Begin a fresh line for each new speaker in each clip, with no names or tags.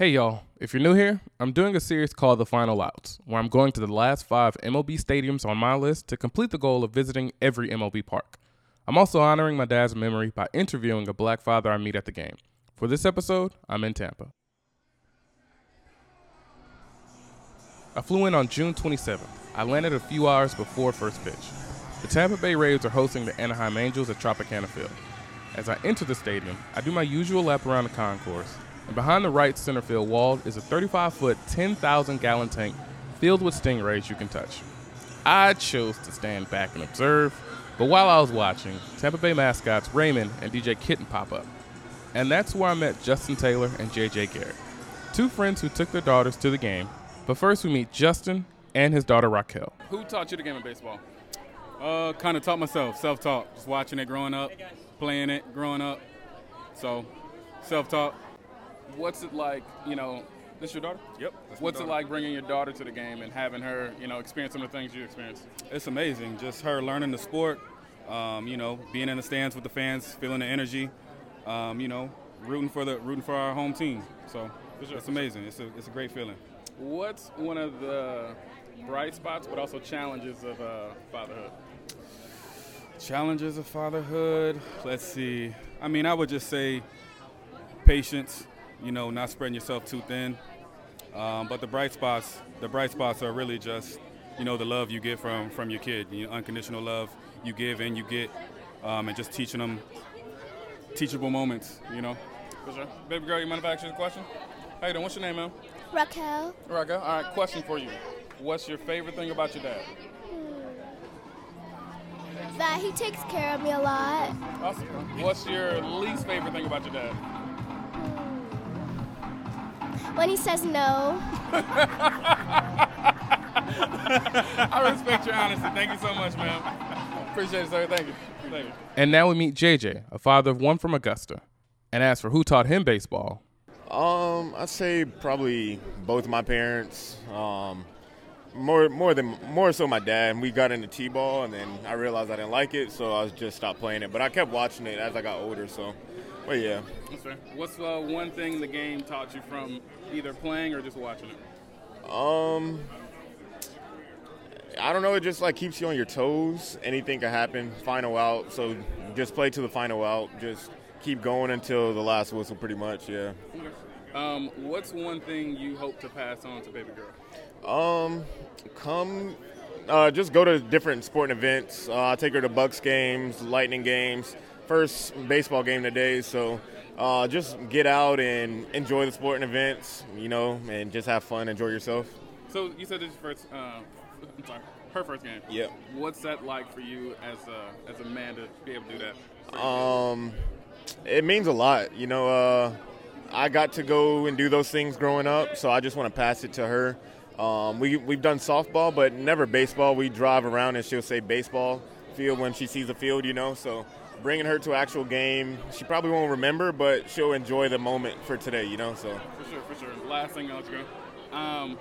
Hey y'all, if you're new here, I'm doing a series called The Final Outs, where I'm going to the last five MLB stadiums on my list to complete the goal of visiting every MLB park. I'm also honoring my dad's memory by interviewing a black father I meet at the game. For this episode, I'm in Tampa. I flew in on June 27th. I landed a few hours before first pitch. The Tampa Bay Rays are hosting the Anaheim Angels at Tropicana Field. As I enter the stadium, I do my usual lap around the concourse and behind the right center field wall is a 35 foot, 10,000 gallon tank filled with stingrays you can touch. I chose to stand back and observe, but while I was watching, Tampa Bay mascots Raymond and DJ Kitty pop up. And that's where I met Justin Taylor and JJ Garrett, two friends who took their daughters to the game. But first, we meet Justin and his daughter Raquel. Who taught you the game of baseball?
Uh, kind of taught myself, self-taught, just watching it growing up, playing it growing up. So, self-taught
what's it like, you know, this your daughter?
Yep.
What's it like bringing your daughter to the game and having her, you know, experience some of the things you experienced?
It's amazing. Just her learning the sport, um, you know, being in the stands with the fans, feeling the energy, um, you know, rooting for the rooting for our home team. So sure, it's amazing. It's a it's a great feeling.
What's one of the bright spots, but also challenges of uh, fatherhood?
Challenges of fatherhood. Let's see. I mean, I would just say patience you know, not spreading yourself too thin. Um, but the bright spots, the bright spots are really just, you know, the love you get from from your kid, you know, unconditional love you give and you get, um, and just teaching them teachable moments, you know.
For sure. Baby girl, you mind if I ask you a question? How you doing? What's your name, man?
Raquel.
Raquel. All right. Question for you. What's your favorite thing about your dad?
That he takes care of me a lot.
Awesome. What's your least favorite thing about your dad?
When he says no.
I respect your honesty. Thank you so much, man. Appreciate it, sir. Thank you. Thank you. And now we meet JJ, a father of one from Augusta. And as for who taught him baseball,
um, I'd say probably both my parents. Um, more, more than more so my dad. We got into t-ball, and then I realized I didn't like it, so I just stopped playing it. But I kept watching it as I got older. So, but yeah.
What's uh, one thing the game taught you from either playing or just watching it?
Um, I don't know. It just like keeps you on your toes. Anything can happen. Final out. So just play to the final out. Just keep going until the last whistle. Pretty much. Yeah.
Um, what's one thing you hope to pass on to baby girl?
Um, come. Uh, just go to different sporting events. Uh, I take her to Bucs games, Lightning games. First baseball game today, so uh, just get out and enjoy the sporting events, you know, and just have fun, enjoy yourself.
So you said this is first, uh, I'm sorry, her first game.
Yeah.
What's that like for you as a, as a man to be able to do
that? Um, it means a lot. You know, uh, I got to go and do those things growing up, so I just want to pass it to her. Um, we we've done softball, but never baseball. We drive around and she'll say baseball field when she sees a field, you know. So bringing her to actual game. She probably won't remember, but she'll enjoy the moment for today, you know. So
for sure, for sure. Last thing, I'll go. Um,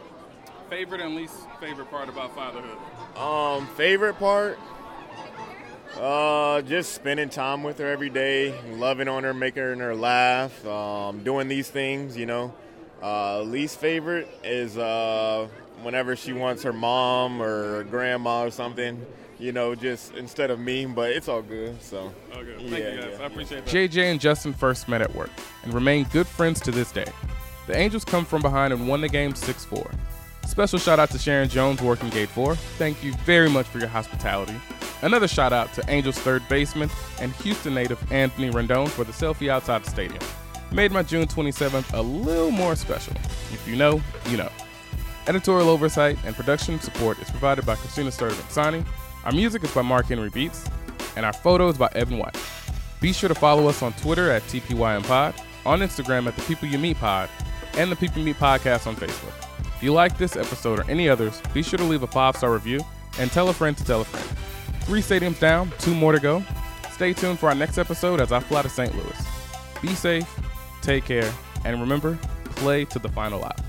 favorite and least favorite part about fatherhood.
Um, favorite part. Uh, just spending time with her every day, loving on her, making her laugh, um, doing these things, you know. Uh, least favorite is uh, whenever she wants her mom or grandma or something you know, just instead of me, but it's all good. So,
okay. Thank yeah, you guys. Yeah. I appreciate that.
JJ
and Justin first met at work and remain good friends to this day. The Angels come from behind and won the game 6 4. Special shout out to Sharon Jones working gate 4. Thank you very much for your hospitality. Another shout out to Angels third baseman and Houston native Anthony Rendon for the selfie outside the stadium. Made my June 27th a little more special. If you know, you know. Editorial oversight and production support is provided by Christina Sturtevant our music is by Mark Henry Beats, and our photos by Evan White. Be sure to follow us on Twitter at TPYMPod, on Instagram at The People You Meet Pod, and The People You Meet Podcast on Facebook. If you like this episode or any others, be sure to leave a five star review and tell a friend to tell a friend. Three stadiums down, two more to go. Stay tuned for our next episode as I fly to St. Louis. Be safe, take care, and remember, play to the final out.